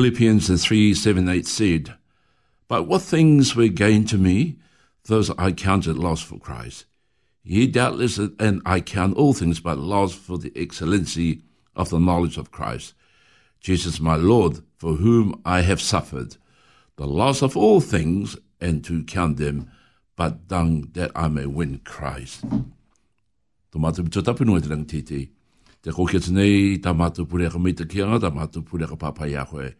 Philippians 3 7 8 said, But what things were gain to me, those I counted loss for Christ. Ye doubtless, and I count all things but loss for the excellency of the knowledge of Christ, Jesus my Lord, for whom I have suffered, the loss of all things, and to count them but dung that I may win Christ. Tapu te. Te kokia tenei, ta matu pure ka mita kianga, ta matu pure ka papai koe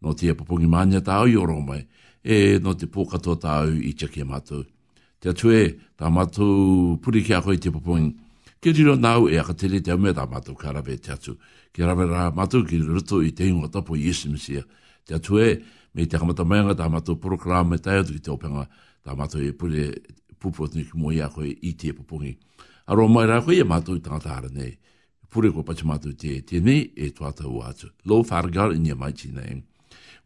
no te apapungi mania tāu i oro mai, e no te pōkatoa tāu i i kia mātou. Te atue, tā mātou puri ki a koe te apapungi, ke riro nāu e aka tere te aumea tā mātou karawe te atu, ke rawe rā mātou ki ruto i te ingo tapo i esi misia. Te atue, me te akamata mainga tā mātou programe tai atu ki te openga, tā mātou e puri pupotini ki mōi a koe i te apapongi. Aro mai rā koe e mātou i tangata hara nei, pure ko pachamatu te tene e tuata u atu. Lo fargar in your mighty name.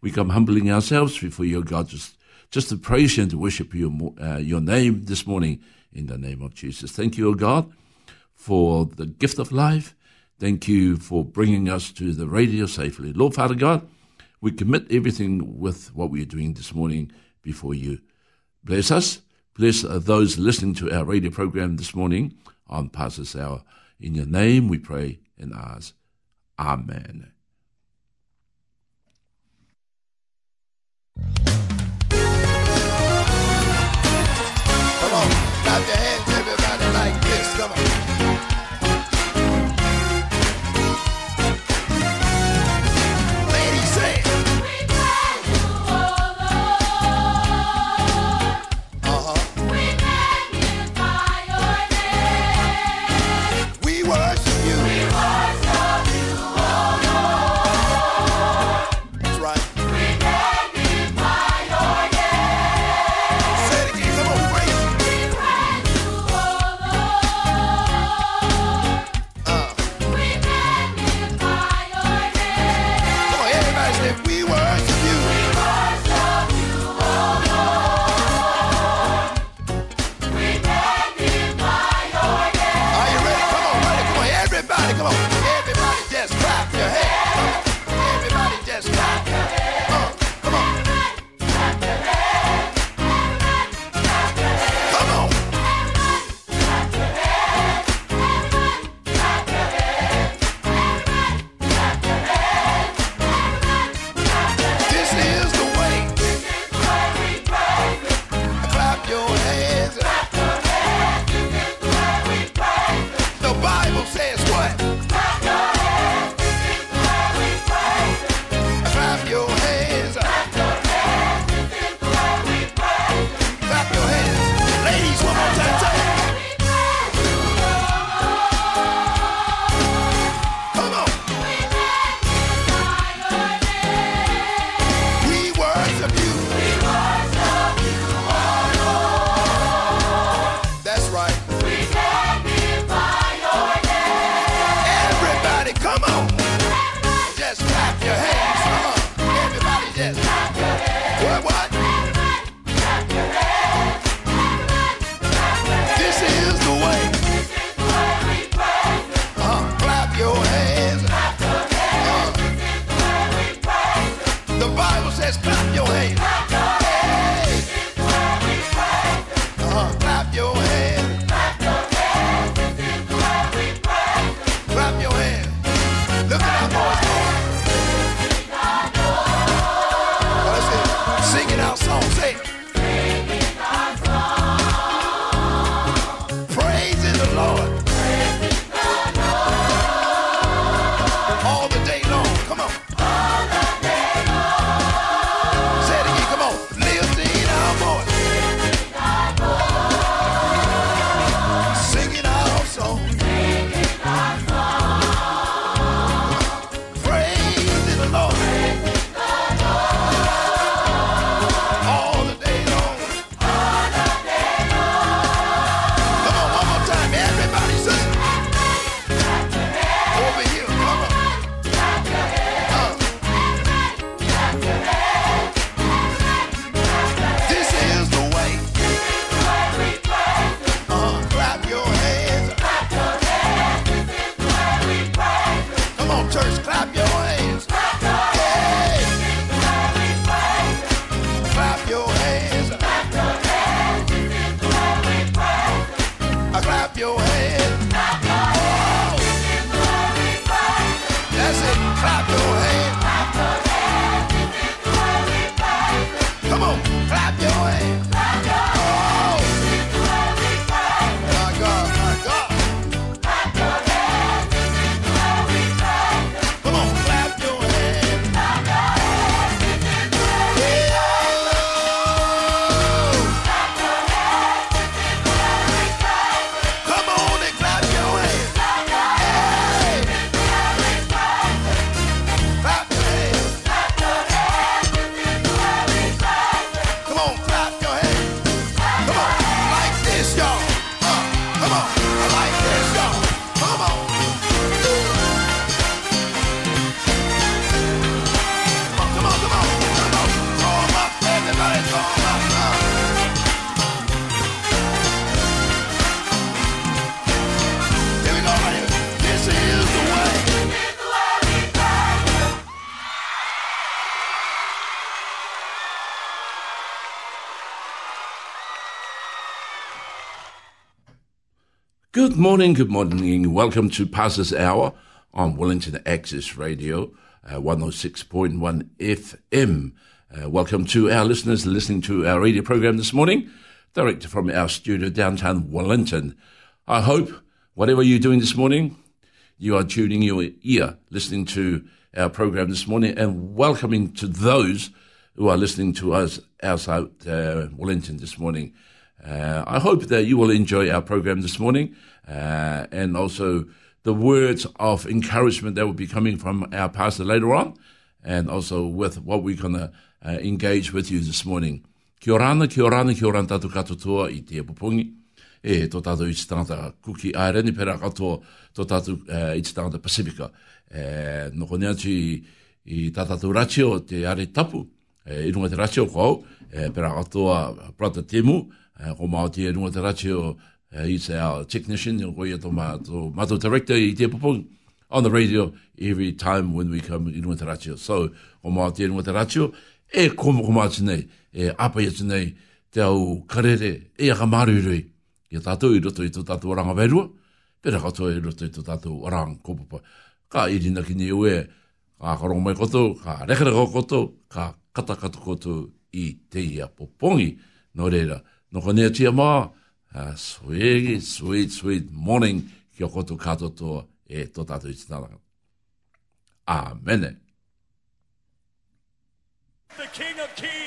we come humbling ourselves before your God just, just to praise you and to worship your, uh, your name this morning in the name of Jesus. Thank you, O God, for the gift of life. Thank you for bringing us to the radio safely. Lord Father God, we commit everything with what we are doing this morning before you. Bless us. Bless uh, those listening to our radio program this morning on Pastor's Hour. In your name we pray and ask. Amen. Come on, clap your hands, everybody, like this. Come on. your Good morning, good morning. Welcome to Pastor's Hour on Wellington Access Radio, uh, 106.1 FM. Uh, welcome to our listeners listening to our radio program this morning, direct from our studio downtown Wellington. I hope whatever you're doing this morning, you are tuning your ear, listening to our program this morning, and welcoming to those who are listening to us outside uh, Wellington this morning. Uh, I hope that you will enjoy our program this morning uh, and also the words of encouragement that will be coming from our pastor later on and also with what we're going to uh, engage with you this morning. Kia rana, kia rana, kia rana tatu katotoa i te pupungi. E tō tātou i te Kuki Island, i pera katoa tō tātou uh, i te Pasifika. E, noko nea i, i tātou rachio te are tapu, e, i runga te rachio kou, e, pera katoa Prata Temu, ko mao te runga te rachi o i he's our technician, ko ma tō mātou, mātou director i te popong on the radio every time when we come i runga te rache So, ko mao te runga te rache e komo ko mao nei, e apa ia nei, te au karere, e aka marurui, i tātou i roto i tō tātou oranga verua, pera katoa i roto i tō tātou oranga kopapa. Ka irina ki ni ue, ka karongo mai koto, ka rekereko koto, ka katakato koto i te ia popongi, no reira, no konea tia uh, sweet, sweet, sweet morning ki o koto katoto e tō tātou i tinaranga. Amen. The King of Kings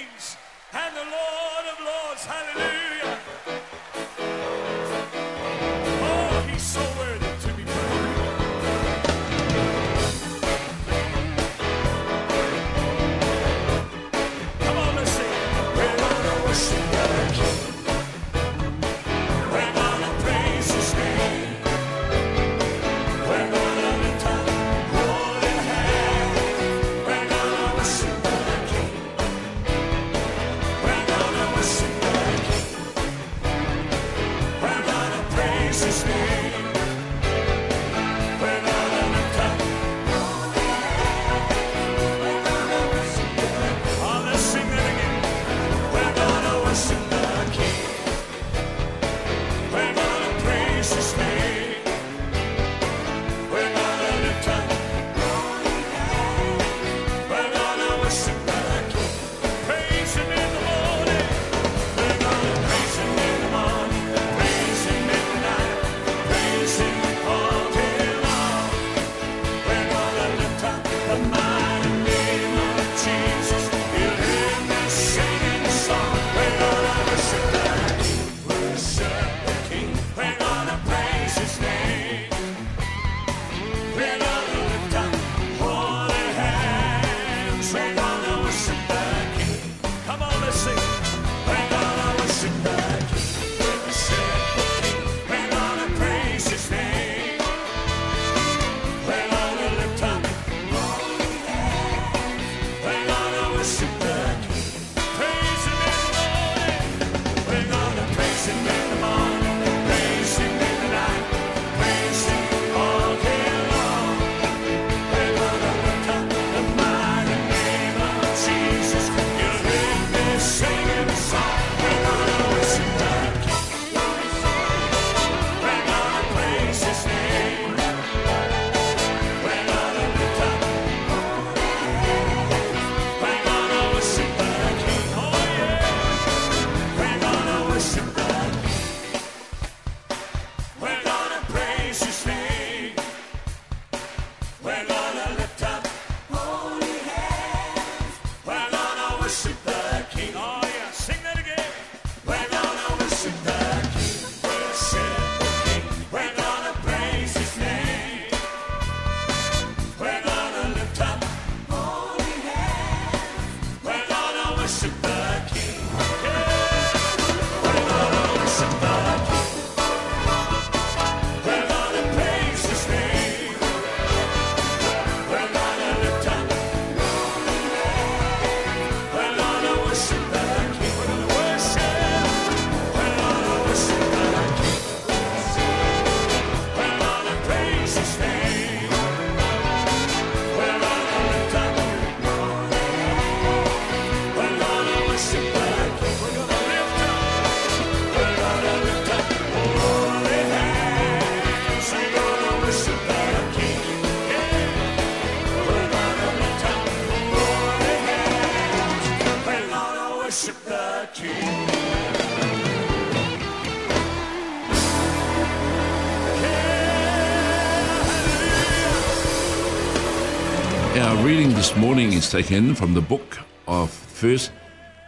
morning is taken from the book of First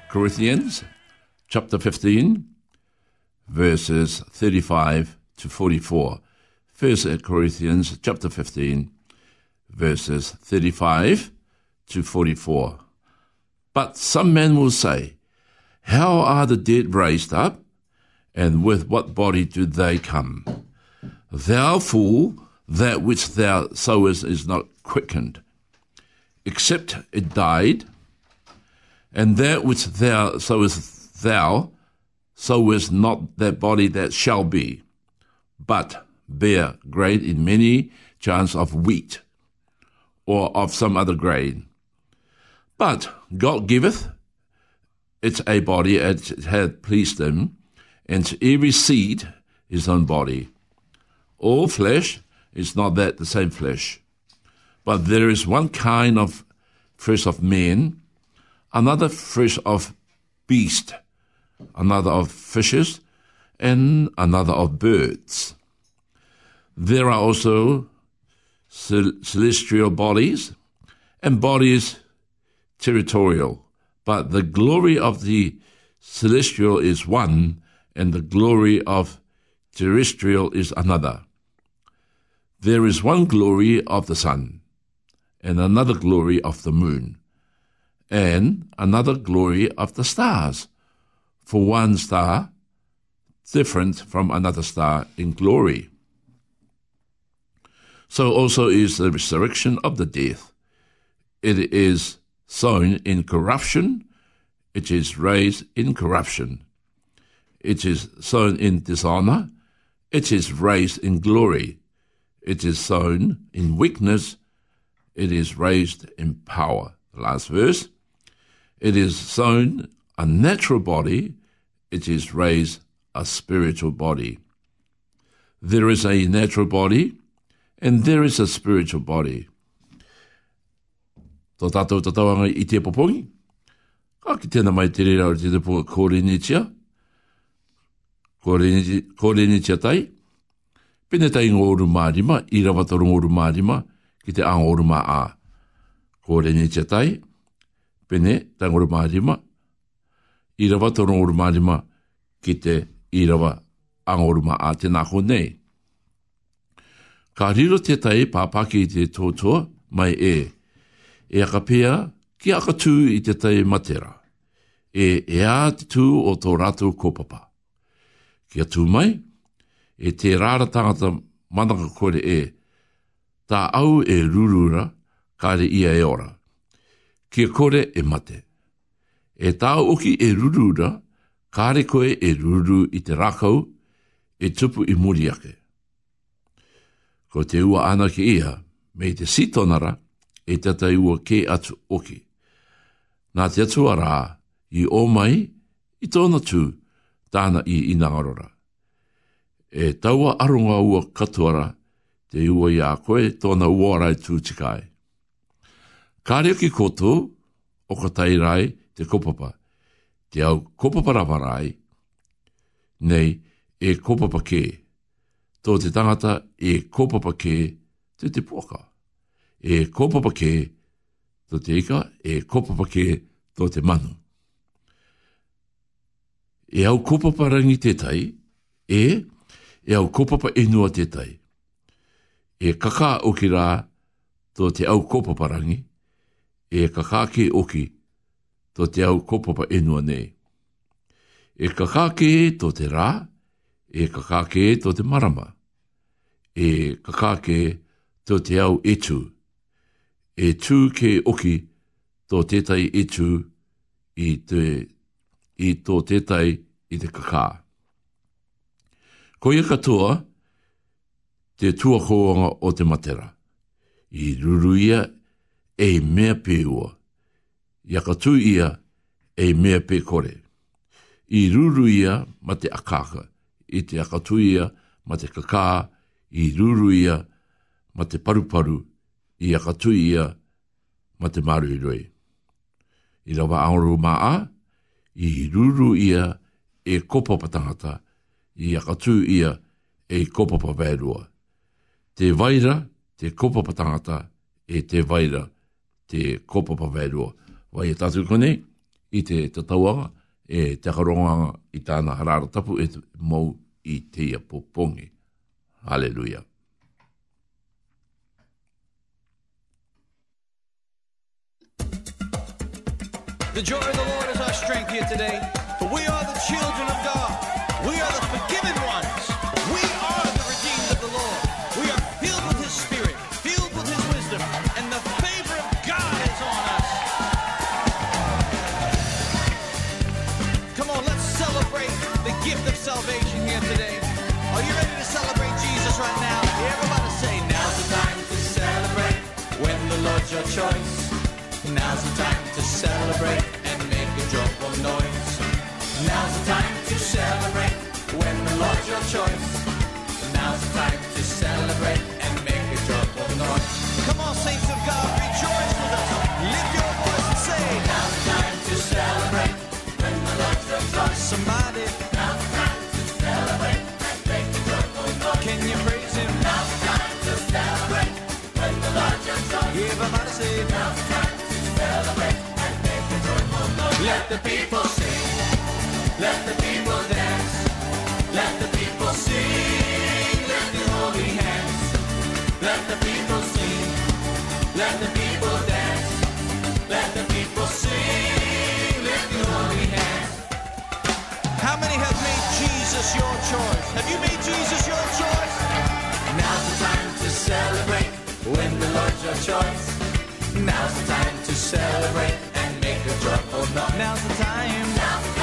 Corinthians, chapter 15, verses 35 to 44. First Corinthians, chapter 15, verses 35 to 44. But some men will say, How are the dead raised up? And with what body do they come? Thou fool, that which thou sowest is not quickened, except it died, and that which thou sowest thou sowest not that body that shall be, but bear grain in many chance of wheat, or of some other grain. But God giveth it a body as it hath pleased him, and every seed his own body. All flesh is not that the same flesh, but there is one kind of flesh of men, another flesh of beast, another of fishes, and another of birds. There are also celestial bodies and bodies territorial, but the glory of the celestial is one, and the glory of terrestrial is another. There is one glory of the sun, and another glory of the moon, and another glory of the stars, for one star different from another star in glory. So also is the resurrection of the dead. It is sown in corruption, it is raised in corruption. It is sown in dishonor, it is raised in glory. It is sown in weakness, it is raised in power. The last verse. It is sown a natural body, it is raised a spiritual body. There is a natural body, and there is a spiritual body. Tō tātou tatawanga i te popongi. Ka ki tēnā mai te rera o te te punga kōrenitia. Kōrenitia tai. Pene tai ngōru mārima, i rawa toru ngōru mārima, ki te angoru re ni te tai. Pene tangoru ngōru mārima, i rawa toru ngōru mārima, ki te i rawa angoru mā a te nako nei. Ka riro te tai pāpaki i te tōtua mai e. E aka pia ki aka tū i te tai matera. E e a te tū o tō rātou kopapa. Kia tū mai, e te rāra tangata manaka kore e, tā au e rurura, kare ia e ora. Kia kore e mate. E tā oki e rurura, kāre koe e ruru i te rakau, e tupu i muri ake. Ko te ua ana ki ia, me te sitonara, e tata ua ke atu oki. Nā te atua rā, i o mai, i tōna tū, tāna i inangarora. E taua aronga ua katoara, te ua i a koe tōna uarai tūtikai. Kāre ki koto, o ka tairai te kopapa, te au kopapa raparai, nei e kopapa kē, tō te tangata e kopapa kē te te puaka. E kopapa kē tō te ika, e kopapa kē tō te manu. E au kopapa rangi te tai, e, e au kopapa inua te tai. E kaka oki rā tō te au kopaparangi, e kaka ke oki tō te au kopapa enua nei. E kaka ke tō te rā, e kaka ke tō te marama, e kaka ke tō te au etu, e tū ke oki tō tētai etu i, te, i tō tētai i te kaka. Ko ia katoa, te tuakoanga o te matera. I ruruia e mea pēua. Ia katu ia e mea pē kore. I ruruia ma te akaka. I te akatuia ma te kaka. I ruruia ma te paruparu. I akatuia ma te maruiroi. I rawa aoru maa, i ruru ia e kopapa tangata, i akatu ia e kopapa vērua. Te vaira, te kopapa tangata, e te vaira, te kopa pawairua. Wai e tātou kone, i te tatauanga, e te karonganga i tāna harara tapu e te mou i te ia popongi. Hallelujah. The joy of the Lord is our strength here today. For we are the children of God. Your choice. Now's the time to celebrate and make a joyful noise. Now's the time to celebrate when the Lord's your choice. Now's the time to celebrate and make a joyful noise. Come on, saints of God, rejoice with us. Lift your voice and say, Now's the time to celebrate when the Lord's your choice. Somebody, Let the people sing. Let the people dance. Let the people sing. Lift your holy hands. Let the people sing. Let the people dance. Let the people sing. Lift your holy hands. How many have made Jesus your choice? Have you made Jesus your choice? Now's the time to celebrate when the Lord's your choice. Now's the time to celebrate Now's the time. Now's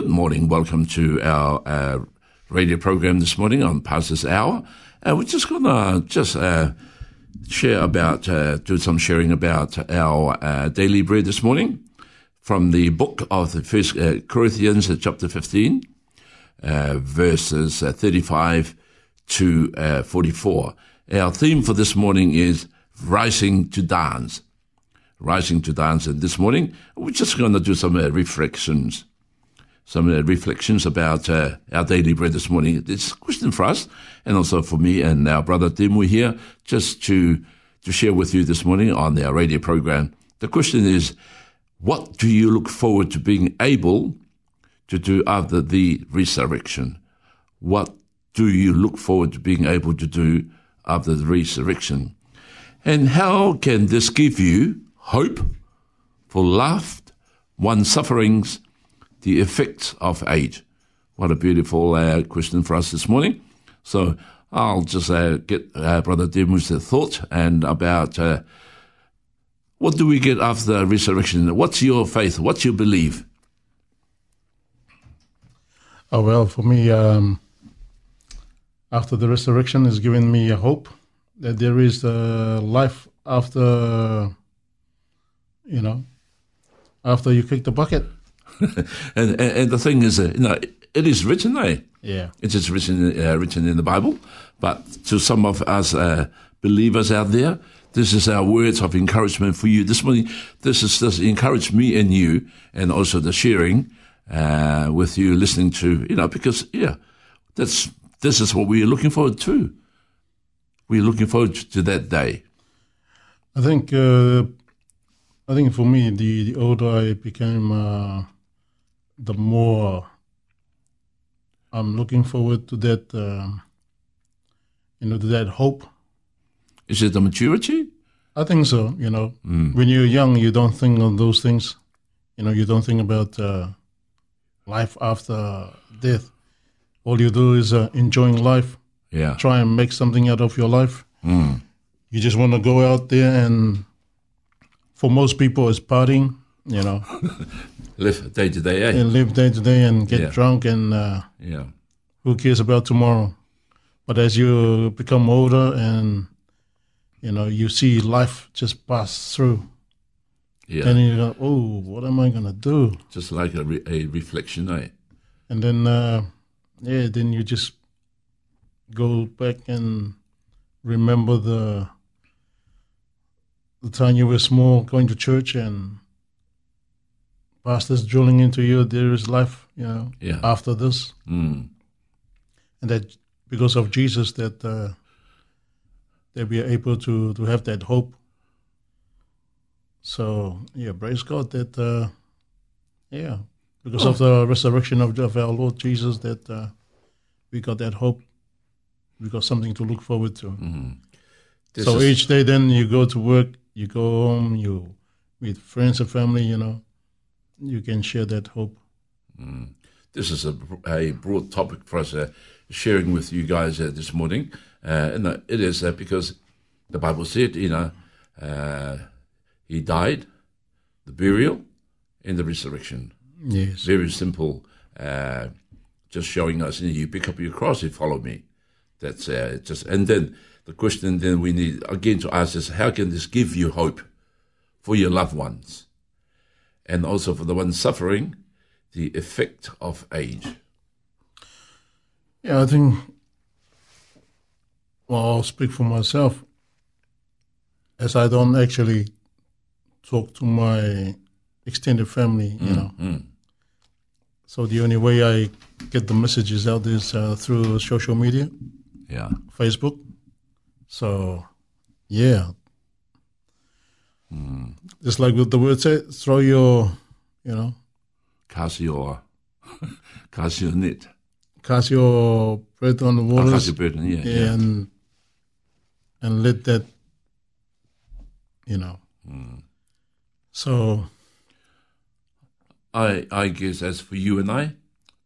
Good morning. Welcome to our uh, radio program this morning on Pastor's Hour. Uh, we're just going to just uh, share about, uh, do some sharing about our uh, daily bread this morning from the book of the First uh, Corinthians, chapter 15, uh, verses uh, 35 to uh, 44. Our theme for this morning is rising to dance. Rising to dance. And this morning, we're just going to do some reflections some uh, reflections about uh, our daily bread this morning. It's a question for us and also for me and our brother Tim. We're here just to, to share with you this morning on our radio program. The question is, what do you look forward to being able to do after the resurrection? What do you look forward to being able to do after the resurrection? And how can this give you hope for loved one sufferings, the effects of age. What a beautiful uh, question for us this morning. So I'll just uh, get uh, Brother Temu's thought and about uh, what do we get after the resurrection? What's your faith? What's your belief? Oh well, for me, um, after the resurrection has given me a hope that there is a life after, you know, after you kick the bucket. And, and, and the thing is, uh, you know, it is written, eh? Yeah. It is written, uh, written in the Bible. But to some of us uh, believers out there, this is our words of encouragement for you this morning. This is this encourage me and you, and also the sharing uh, with you, listening to you know because yeah, that's this is what we are looking forward to. We're looking forward to that day. I think, uh, I think for me, the, the older I became, uh, the more I'm looking forward to that, um you know, to that hope. Is it the maturity? I think so. You know, when you're young, you don't think of those things. You know, you don't think about uh, life after death. All you do is uh, enjoying life. Yeah. Try and make something out of your life. You just want to go out there and, for most people, it's partying. You know, Live day to day, eh? and live day to day and get Yeah. drunk and uh, Yeah. who cares about tomorrow? But as you become older and you know you see life just pass through, Yeah. and you go, "Oh, what am I gonna do?" Just like a, re- a reflection, eh? And then, uh, yeah, then you just go back and remember the the time you were small, going to church, and pastors drilling into you, there is life, you know, Yeah. after this, Mm. and that because of Jesus, that uh, that we are able to to have that hope. So yeah, praise God that uh, yeah, because of the resurrection of, of our Lord Jesus, that uh, we got that hope. We got something to look forward to. This so each day, then you go to work, you go home, you meet friends and family. You know, you can share that hope. this is a, a broad topic for us uh, sharing with you guys uh, this morning. Uh, and uh, it is uh, because the Bible said, you know, uh, he died, the burial, and the resurrection. Yes. Very simple, uh, just showing us, you, know, you pick up your cross, you follow me. That's uh, just, and then the question then we need again to ask is, how can this give you hope for your loved ones? And also for the ones suffering, the effect of age. Yeah, I think. Well, I'll speak for myself. As I don't actually talk to my extended family, you know. So the only way I get the messages out is uh, through social media, Yeah. Facebook. So, yeah. Just like what the word said, throw your, you know, Cast your, cast your net. cast your bread on the Oh, waters. cast your burden, yeah. yeah. and and let that you know so I, I guess as for you and I,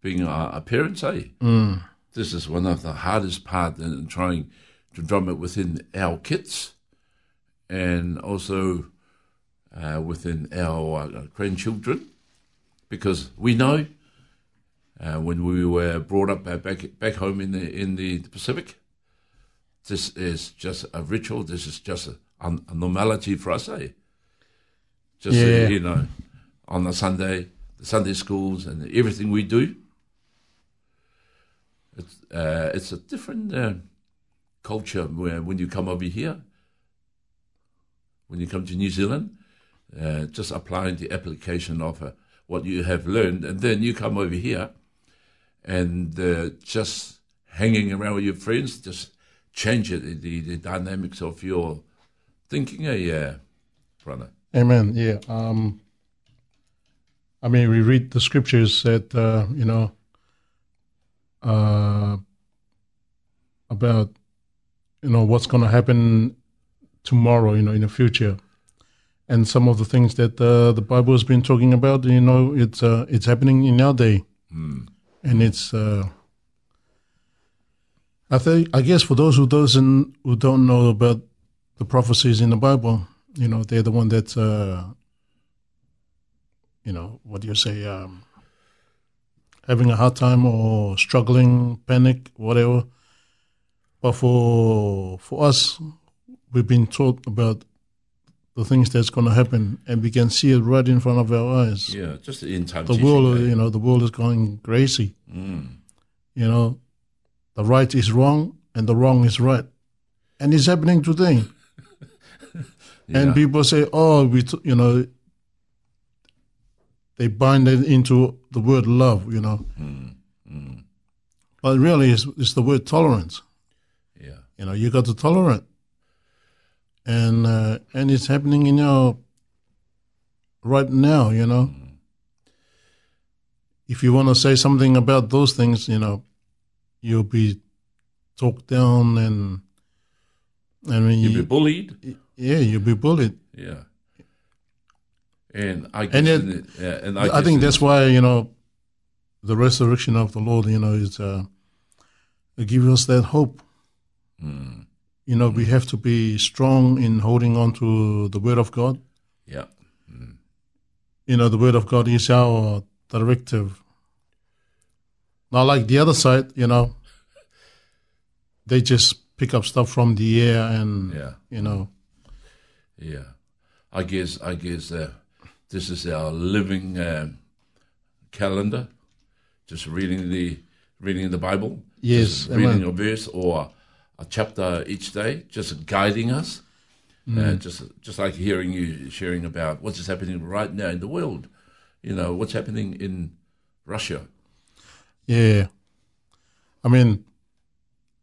being our, a parent, eh? This is one of the hardest part in trying to drum it within our kids and also uh, within our uh, grandchildren because we know uh, when we were brought up uh, back back home in the in the Pacific, this is just a ritual. This is just a, a normality for us, eh? Just uh, Yeah. you know, on the Sunday, the Sunday schools and everything we do. It's uh, it's a different uh, culture where when you come over here, when you come to New Zealand, uh, just applying the application of uh, what you have learned, and then you come over here, and uh, just hanging around with your friends, just change it the, the dynamics of your thinking. Uh, yeah, brother. amen yeah um i mean we read the scriptures that uh you know uh about you know what's going to happen tomorrow you know in the future and some of the things that uh, the Bible has been talking about, you know, it's uh, it's happening in our day, and it's. Uh, I think I guess for those who doesn't who don't know about the prophecies in the Bible, you know, they're the one that, uh, you know, what do you say, um, having a hard time or struggling, panic, whatever. But for for us, we've been taught about the things that's going to happen, and we can see it right in front of our eyes. Yeah, just the in time The world, you know, the world is going crazy. Mm. You know, the right is wrong and the wrong is right, and it's happening today. Yeah. And people say, "Oh, we," t-, you know, they bind it into the word love. You know, Mm. but really, it's, it's the word tolerance. yeah. You know, you got to tolerate, and uh, and it's happening in your right now. You know, if you want to say something about those things, you know, you'll be talked down and and when You'll you, be bullied. yeah, you'll be bullied. Yeah. And I guess And in it- yeah, and I, I, think in- that's why you know the resurrection of the Lord. You know, is uh, it gives us that hope. Mm. You know, we have to be strong in holding on to the Word of God. Yeah. You know, the Word of God is our directive. Not like the other side, you know, they just pick up stuff from the air and, Yeah. you know, Yeah, I guess I guess uh, this is our living um, calendar. Just reading the reading the Bible. Yes, reading a verse or a chapter each day, just guiding us. Mm. Uh, just just like hearing you sharing about what is just happening right now in the world. You know what's happening in Russia. Yeah, I mean,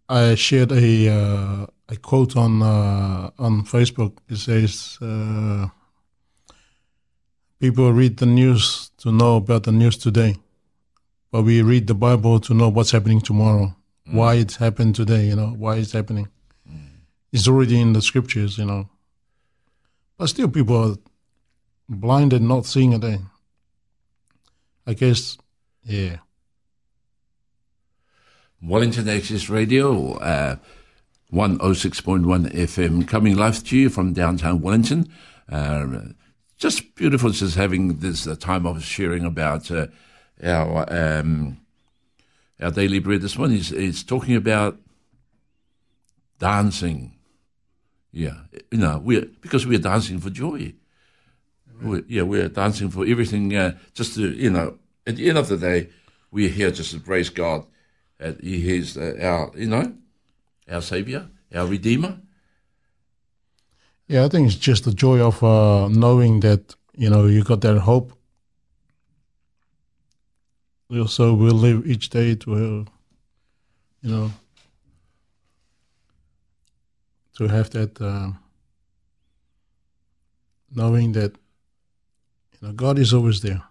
I shared a uh, a quote on uh, on Facebook. It says, uh, "People read the news to know about the news today, but we read the Bible to know what's happening tomorrow. Why it's happened today? You know, why it's happening. It's already in the scriptures. You know, but still, people are blind and not seeing it. Eh? I guess, yeah." Wellington Access Radio, uh, 106.1 FM, coming live to you from downtown Wellington. Uh, just beautiful just having this uh, time of sharing about uh, our um, our daily bread. This one is, is talking about dancing. Yeah, you know, we're, because we're dancing for joy. We're, yeah, we're dancing for everything. Uh, just to, you know, at the end of the day, we're here just to praise God. Uh, he is uh, our, you know, our Savior, our Redeemer. Yeah, I think it's just the joy of uh, knowing that you know you got that hope. We also will live each day to, uh, you know, to have that uh, knowing that you know God is always there.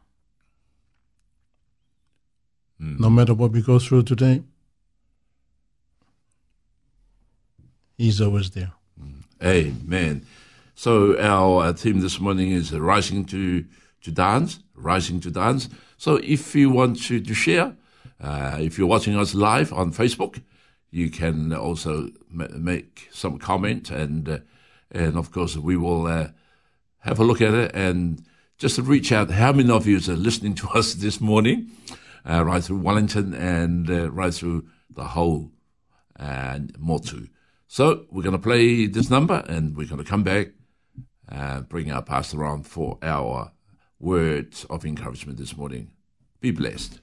No matter what we go through today, He's always there. Amen. So our uh, theme this morning is rising to to dance, rising to dance. So if you want to, to share, uh, if you're watching us live on Facebook, you can also ma- make some comment, and uh, and of course we will uh, have a look at it and just to reach out. How many of you are listening to us this morning, uh, right through Wellington and uh, right through the whole and Motu. So we're going to play this number and we're going to come back and bring our pastor on for our words of encouragement this morning. Be blessed.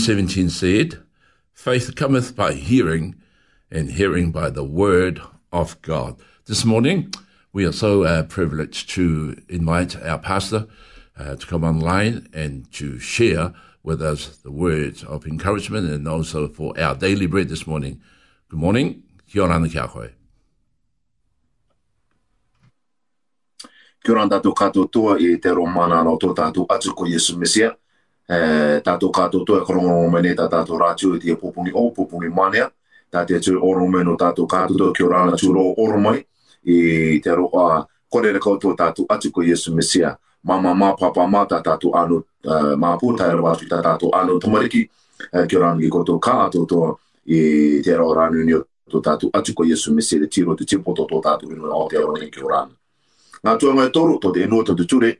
17 said, Faith cometh by hearing, and hearing by the word of God. This morning, we are so uh, privileged to invite our pastor uh, to come online and to share with us the words of encouragement and also for our daily bread this morning. Good morning. Kia ora kia koe. Kia ora tātou katoa e te romana no tō tātou atu ko Yesu Mesia. E, tātou kātou toa e korongo mene tā tātou rātiu e tia pupungi o pupungi manea. Tā te atu oro me no tātou kātou toa kia ora ana tūro oro mai. I te roa kore re koutou tātou atu ko Yesu Mesia. Mama mā papa mā tā tātou anu uh, mā pūtai rawa atu tā tātou anu tamariki. Uh, kia ora ana ki koutou kātou toa i te rānu ni o tō tātou atu ko Yesu Mesia te tiro te tipoto tō tātou inu o te kia ora ana. Ngā tuanga e toru, tō te enua tō te ture,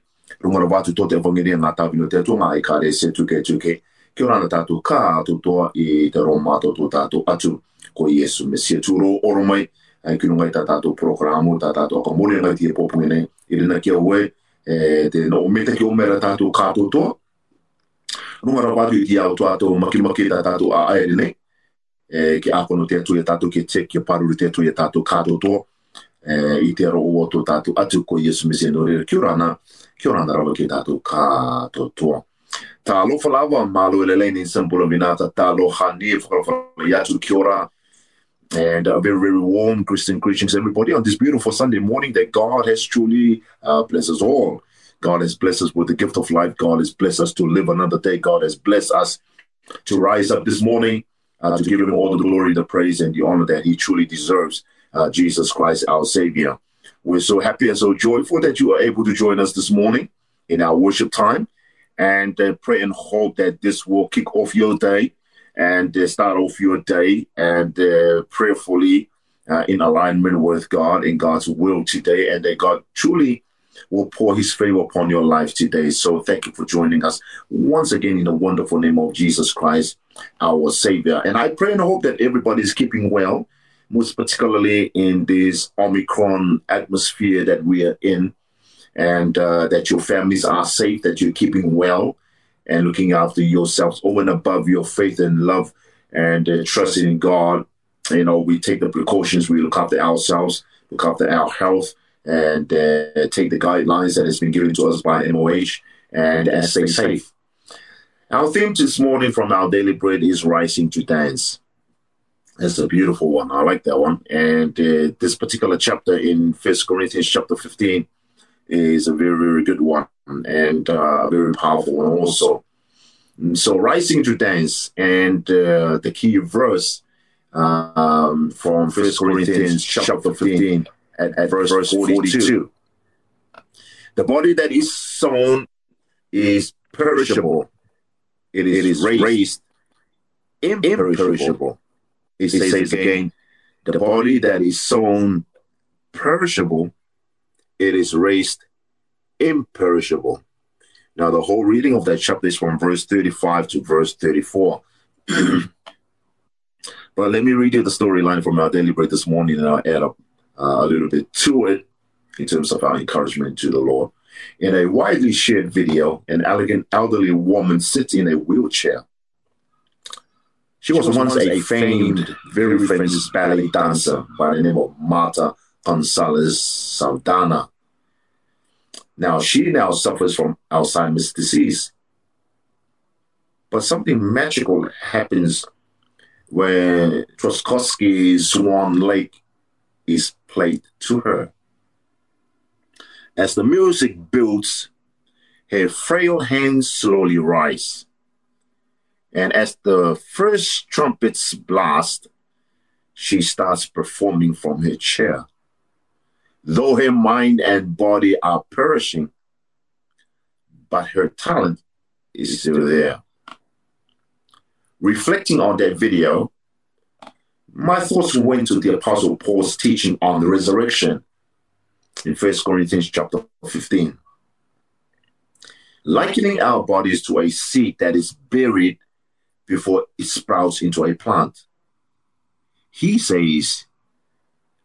rungara watu tō te awangiria ngā tāwino te atunga i kāre se tuke tuke. Kia ora na tātou kā atu toa i te roma tō tō tātou atu ko Iesu Mesia tūro oro mai, ai kino ngai tā tātou programu, tā tātou aka mori ngai tia pōpungi nei, i rina kia ue, e, te no ometa ki omera tātou kātou toa. Rungara watu i tia au tātou makimaki tā tātou a aere nei, e, ki akono te atu e tātou ki te ki paruru te atu e tātou kātou toa, e, i te aro o tō tātou atu ko Iesu Mesia no rere. Kia ora ana, kia ora ana rawa ki tātou kātou toa. Tā alofa lawa, malo ele leini simple vinata, tā aloha ni, whakalawhala i atu. And a very, very warm Christian greetings, everybody, on this beautiful Sunday morning that God has truly uh, blessed us all. God has blessed us with the gift of life. God has blessed us to live another day. God has blessed us to rise up this morning uh, to give him all the glory, the praise, and the honor that he truly deserves. Uh, Jesus Christ, our Savior. We're so happy and so joyful that you are able to join us this morning in our worship time and uh, pray and hope that this will kick off your day and uh, start off your day and uh, prayerfully uh, in alignment with God and God's will today, and that God truly will pour His favor upon your life today. So thank you for joining us once again in the wonderful name of Jesus Christ, our Savior. And I pray and hope that everybody is keeping well, most particularly in this Omicron atmosphere that we are in, and uh, that your families are safe, that you're keeping well and looking after yourselves over and above your faith and love and uh, trusting in God. You know, we take the precautions, we look after ourselves, look after our health, and uh, take the guidelines that has been given to us by MOH and, and stay safe. Our theme this morning from our daily bread is rising to dance. That's a beautiful one. I like that one. And uh, this particular chapter in First Corinthians chapter 15 is a very, very good one and uh, very powerful one also. So rising to dance and uh, the key verse um, from First Corinthians chapter 15 at, at verse 42. The body that is sown is perishable. It is, it is raised imperishable. It says again, the body that is sown perishable, it is raised imperishable. Now, the whole reading of that chapter is from verse 35 to verse 34. but let me read you the storyline from our daily break this morning, and I'll add up uh, a little bit to it in terms of our encouragement to the Lord. In a widely shared video, an elegant elderly woman sits in a wheelchair. She was, once a famed, very famous ballet dancer by the name of Marta Gonzalez Saldana. Now, she now suffers from Alzheimer's disease. But something magical happens when Tchaikovsky's Swan Lake is played to her. As the music builds, her frail hands slowly rise. And as the first trumpets blast, she starts performing from her chair. Though her mind and body are perishing, but her talent is still there. Reflecting on that video, my thoughts went to the Apostle Paul's teaching on the resurrection in 1 Corinthians chapter 15. Likening our bodies to a seed that is buried before it sprouts into a plant. He says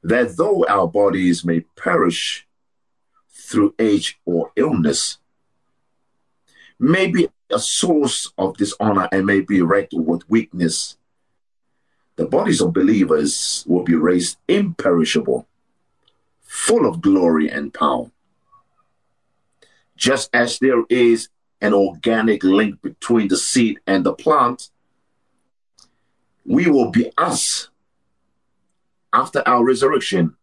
that though our bodies may perish through age or illness, may be a source of dishonor and may be wrecked with weakness, the bodies of believers will be raised imperishable, full of glory and power. Just as there is an organic link between the seed and the plant, we will be us after our resurrection,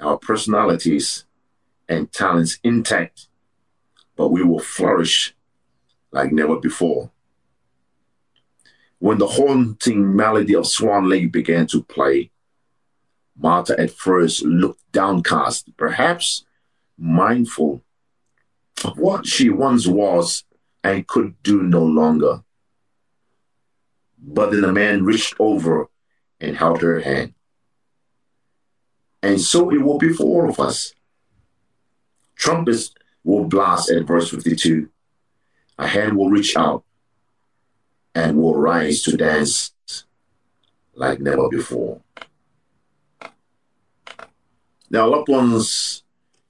our personalities and talents intact, but we will flourish like never before. When the haunting melody of Swan Lake began to play, Martha at first looked downcast, perhaps mindful of what she once was and could do no longer. But then the man reached over and held her hand. And so it will be for all of us. Trumpets will blast at verse 52. A hand will reach out and will rise to dance like never before. Now, loved ones,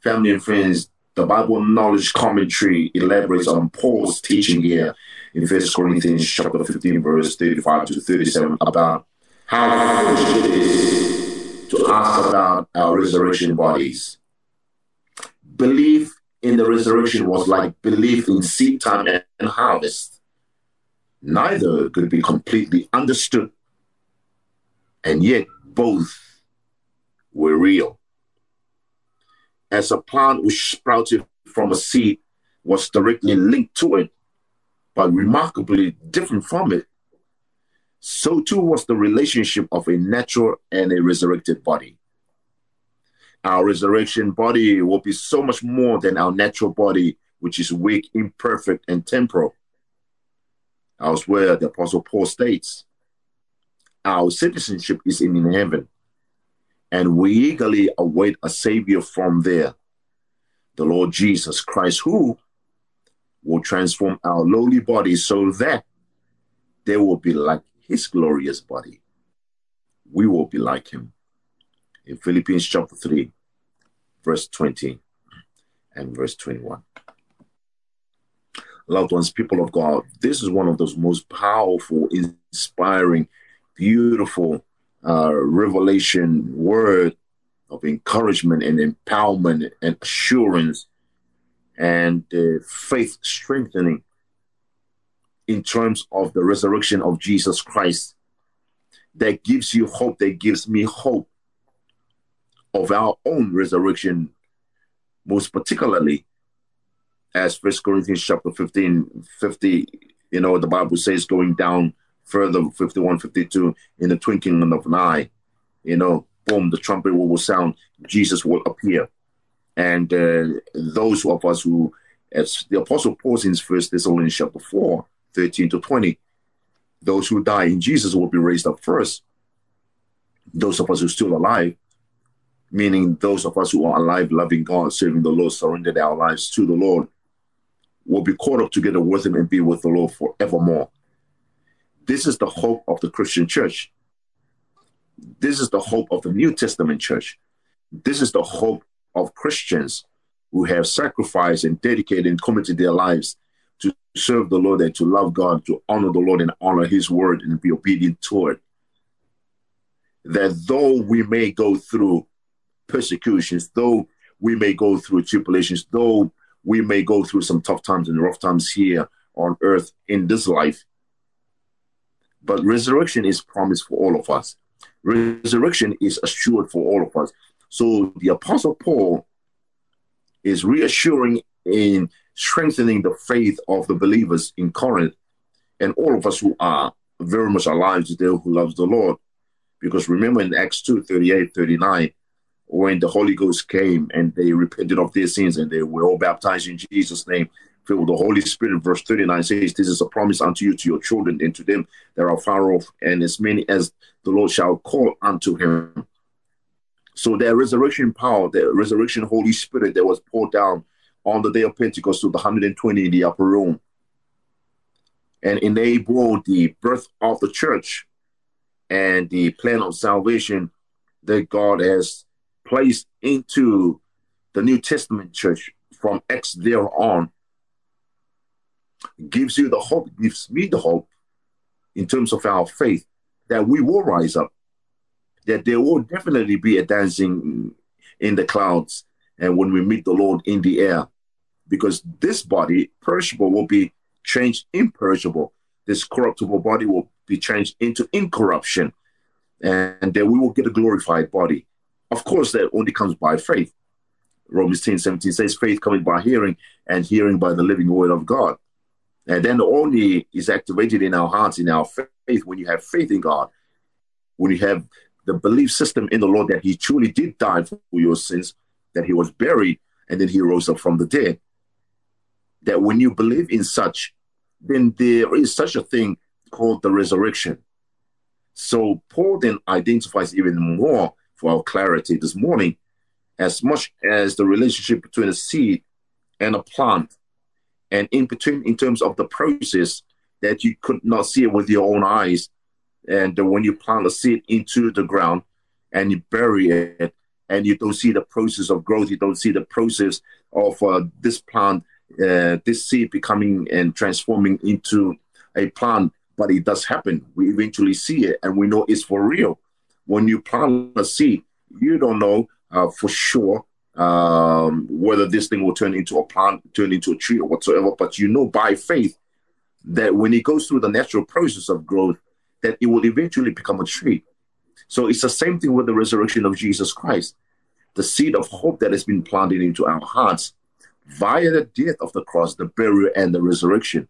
family, and friends, the Bible Knowledge Commentary elaborates on Paul's teaching here in 1 Corinthians chapter 15, verse 35 to 37 about how foolish it is to ask about our resurrection bodies. Belief in the resurrection was like belief in seed time and harvest. Neither could be completely understood, and yet both were real. As a plant which sprouted from a seed was directly linked to it, but remarkably different from it, so too was the relationship of a natural and a resurrected body. Our resurrection body will be so much more than our natural body, which is weak, imperfect, and temporal. Elsewhere, the Apostle Paul states, Our citizenship is in heaven, and we eagerly await a Savior from there, the Lord Jesus Christ, who will transform our lowly bodies so that they will be like his glorious body. We will be like him. In Philippians chapter 3, verse 20 and verse 21. Loved ones, people of God, this is one of those most powerful, inspiring, beautiful uh, revelation word of encouragement and empowerment and assurance and uh, faith strengthening in terms of the resurrection of Jesus Christ that gives you hope, that gives me hope of our own resurrection, most particularly as First Corinthians chapter 15, 50, you know, the Bible says going down further, 51, 52, in the twinkling of an eye, you know, boom, the trumpet will, will sound, Jesus will appear. And uh, those of us who, as the Apostle Paul says in First Thessalonians chapter 4, 13 to 20, those who die in Jesus will be raised up first. Those of us who are still alive, meaning those of us who are alive, loving God, serving the Lord, surrendered our lives to the Lord, will be caught up together with Him and be with the Lord forevermore. This is the hope of the Christian church. This is the hope of the New Testament church. This is the hope of Christians who have sacrificed and dedicated and committed their lives to serve the Lord and to love God, to honor the Lord and honor His word and be obedient to it. That though we may go through persecutions, though we may go through tribulations, though we may go through some tough times and rough times here on earth in this life, but resurrection is promised for all of us. Resurrection is assured for all of us. So the Apostle Paul is reassuring in strengthening the faith of the believers in Corinth and all of us who are very much alive today who loves the Lord. Because remember in Acts 2 38, 39, when the Holy Ghost came and they repented of their sins and they were all baptized in Jesus' name, filled with the Holy Spirit. Verse 39 says, This is a promise unto you, to your children, and to them that are far off, and as many as the Lord shall call unto him. So that resurrection power, the resurrection Holy Spirit that was poured down on the day of Pentecost to the 120 in the upper room and enabled the birth of the church and the plan of salvation that God has placed into the New Testament church from Acts there on. gives you the hope, gives me the hope in terms of our faith that we will rise up, that there will definitely be a dancing in the clouds and when we meet the Lord in the air, because this body, perishable, will be changed imperishable. This corruptible body will be changed into incorruption, and then we will get a glorified body. Of course, that only comes by faith. Romans 10 17 says, faith coming by hearing, and hearing by the living word of God. And then only is activated in our hearts, in our faith, when you have faith in God, when you have the belief system in the Lord that He truly did die for your sins, that He was buried, and then He rose up from the dead. That when you believe in such, then there is such a thing called the resurrection. So Paul then identifies even more for our clarity this morning, as much as the relationship between a seed and a plant, and in between, in terms of the process that you could not see it with your own eyes. And when you plant a seed into the ground and you bury it, and you don't see the process of growth, you don't see the process of uh, this plant, uh, this seed becoming and transforming into a plant, but it does happen. We eventually see it and we know it's for real. When you plant a seed, you don't know uh, for sure um, whether this thing will turn into a plant, turn into a tree, or whatsoever, but you know by faith that when it goes through the natural process of growth, that it will eventually become a tree. So it's the same thing with the resurrection of Jesus Christ. The seed of hope that has been planted into our hearts via the death of the cross, the burial, and the resurrection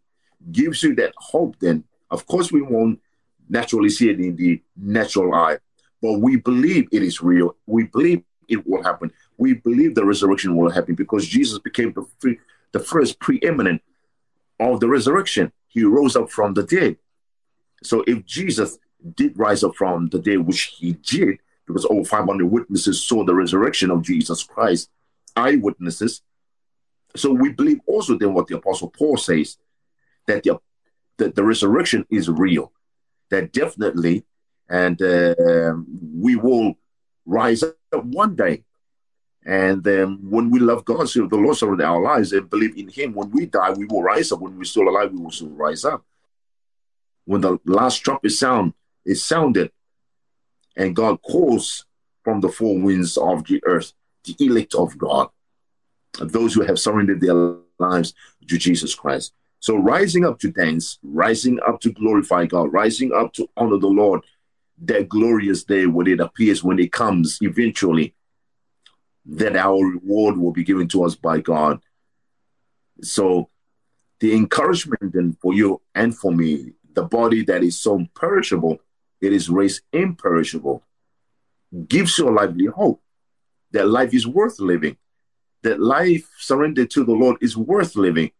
gives you that hope. Then, of course, we won't naturally see it in the natural eye, but we believe it is real. We believe it will happen. We believe the resurrection will happen because Jesus became the, free, the first preeminent of the resurrection. He rose up from the dead. So if Jesus did rise up from the dead, which he did, because over 500 witnesses saw the resurrection of Jesus Christ, eyewitnesses. So we believe also then what the Apostle Paul says that the, that the resurrection is real, that definitely, and uh, we will rise up one day. And then when we love God, so the Lord surrounded our lives and believe in Him, when we die, we will rise up. When we're still alive, we will still rise up. When the last trumpet sound is sounded, and God calls from the four winds of the earth the elect of God, those who have surrendered their lives to Jesus Christ. So rising up to dance, rising up to glorify God, rising up to honor the Lord, that glorious day when it appears, when it comes eventually, that our reward will be given to us by God. So the encouragement then for you and for me, the body that is so perishable, it is raised imperishable, gives you a lively hope that life is worth living, that life surrendered to the Lord is worth living,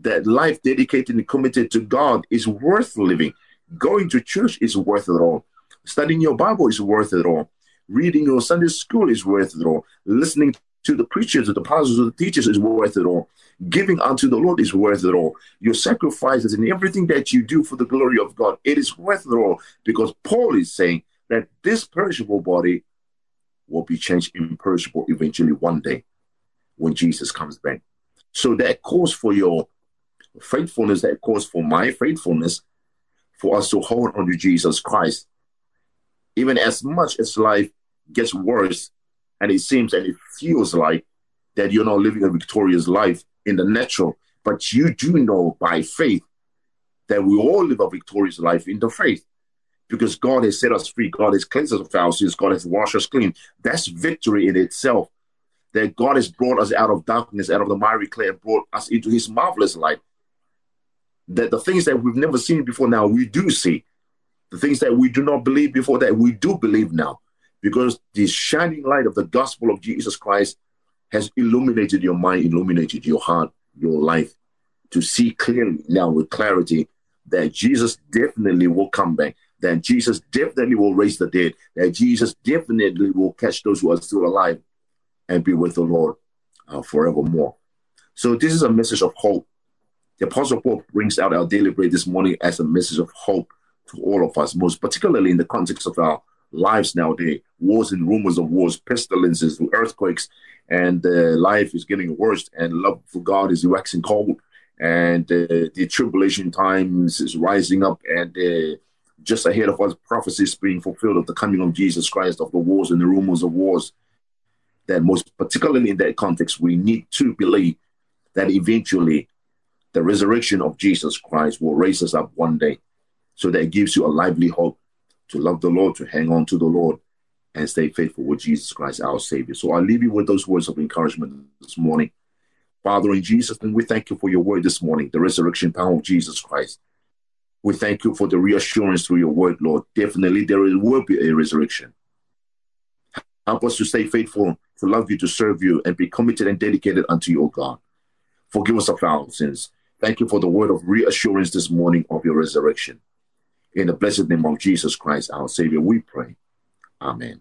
that life dedicated and committed to God is worth living. Going to church is worth it all. Studying your Bible is worth it all. Reading your Sunday school is worth it all. Listening to the preachers, the pastors, the teachers is worth it all. Giving unto the Lord is worth it all. Your sacrifices and everything that you do for the glory of God, it is worth it all. Because Paul is saying that this perishable body will be changed imperishable eventually one day when Jesus comes back. So that calls for your faithfulness, that calls for my faithfulness, for us to hold on to Jesus Christ. Even as much as life gets worse, and it seems and it feels like that you're not living a victorious life in the natural, but you do know by faith that we all live a victorious life in the faith because God has set us free. God has cleansed us of our sins. God has washed us clean. That's victory in itself. That God has brought us out of darkness, out of the miry clay, and brought us into his marvelous light. That the things that we've never seen before now, we do see. The things that we do not believe before that, we do believe now. Because the shining light of the gospel of Jesus Christ has illuminated your mind, illuminated your heart, your life, to see clearly now with clarity that Jesus definitely will come back that Jesus definitely will raise the dead, that Jesus definitely will catch those who are still alive and be with the Lord uh, forevermore. So, this is a message of hope. The Apostle Paul brings out our daily bread this morning as a message of hope to all of us, most particularly in the context of our lives nowadays wars and rumors of wars, pestilences, earthquakes, and uh, life is getting worse, and love for God is waxing cold. and uh, the tribulation times is rising up, and uh, just ahead of us, prophecies being fulfilled of the coming of Jesus Christ, of the wars and the rumors of wars. That most particularly in that context, we need to believe that eventually the resurrection of Jesus Christ will raise us up one day. So that gives you a lively hope to love the Lord, to hang on to the Lord, and stay faithful with Jesus Christ, our Savior. So I leave you with those words of encouragement this morning. Father, in Jesus' name, we thank you for your word this morning, the resurrection power of Jesus Christ. We thank you for the reassurance through your word, Lord. Definitely, there will be a resurrection. Help us to stay faithful, to love you, to serve you, and be committed and dedicated unto you, O God. Forgive us of our sins. Thank you for the word of reassurance this morning of your resurrection. In the blessed name of Jesus Christ, our Savior, we pray. Amen.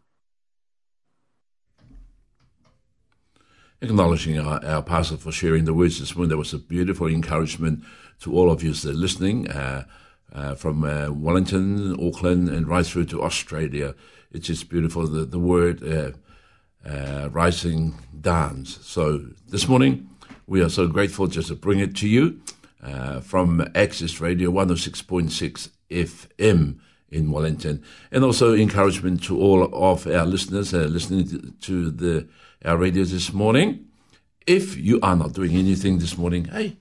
Acknowledging our, our pastor for sharing the words this morning. That was a beautiful encouragement to all of you that are listening uh, uh, from uh, Wellington, Auckland, and right through to Australia. It's just beautiful, the, the word uh, uh, rising dance. So this morning, we are so grateful just to bring it to you uh, from Access Radio 106.6 FM in Wellington. And also encouragement to all of our listeners uh, listening to, the our radio this morning. If you are not doing anything this morning, hey,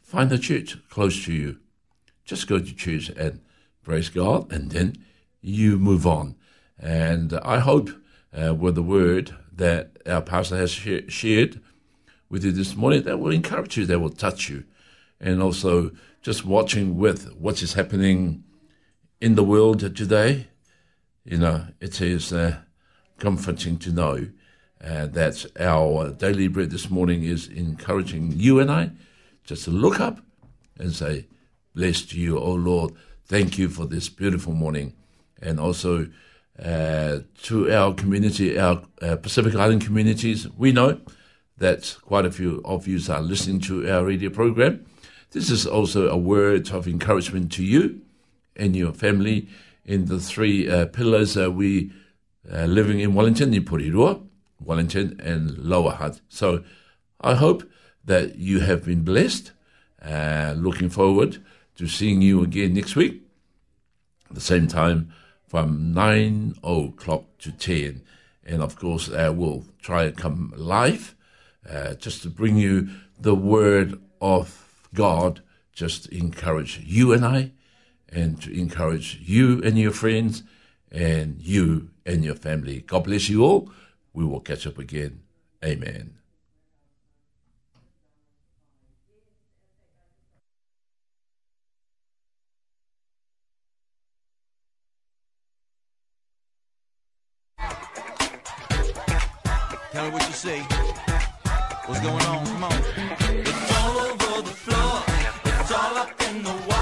find a church close to you. Just go to church and praise God, and then you move on. And I hope uh, with the word that our pastor has sh- shared with you this morning, that will encourage you, that will touch you. And also just watching with what is happening in the world today, you know, it is uh, comforting to know uh, that our daily bread this morning is encouraging you and I just to look up and say, Blessed you, O Lord. Thank you for this beautiful morning. And also uh, to our community, our uh, Pacific Island communities, we know that quite a few of you are listening to our radio program. This is also a word of encouragement to you and your family in the three uh, pillars uh, we uh, living in Wellington, in Porirua, Wellington, and Lower Hutt. So I hope that you have been blessed. Uh, looking forward to seeing you again next week at the same time from 9 o'clock to 10. And of course, uh, we'll try and come live uh, just to bring you the word of God, just encourage you and I, and to encourage you and your friends, and you and your family. God bless you all. We will catch up again. Amen. Tell me what you see. What's going on? Come on. In the walls.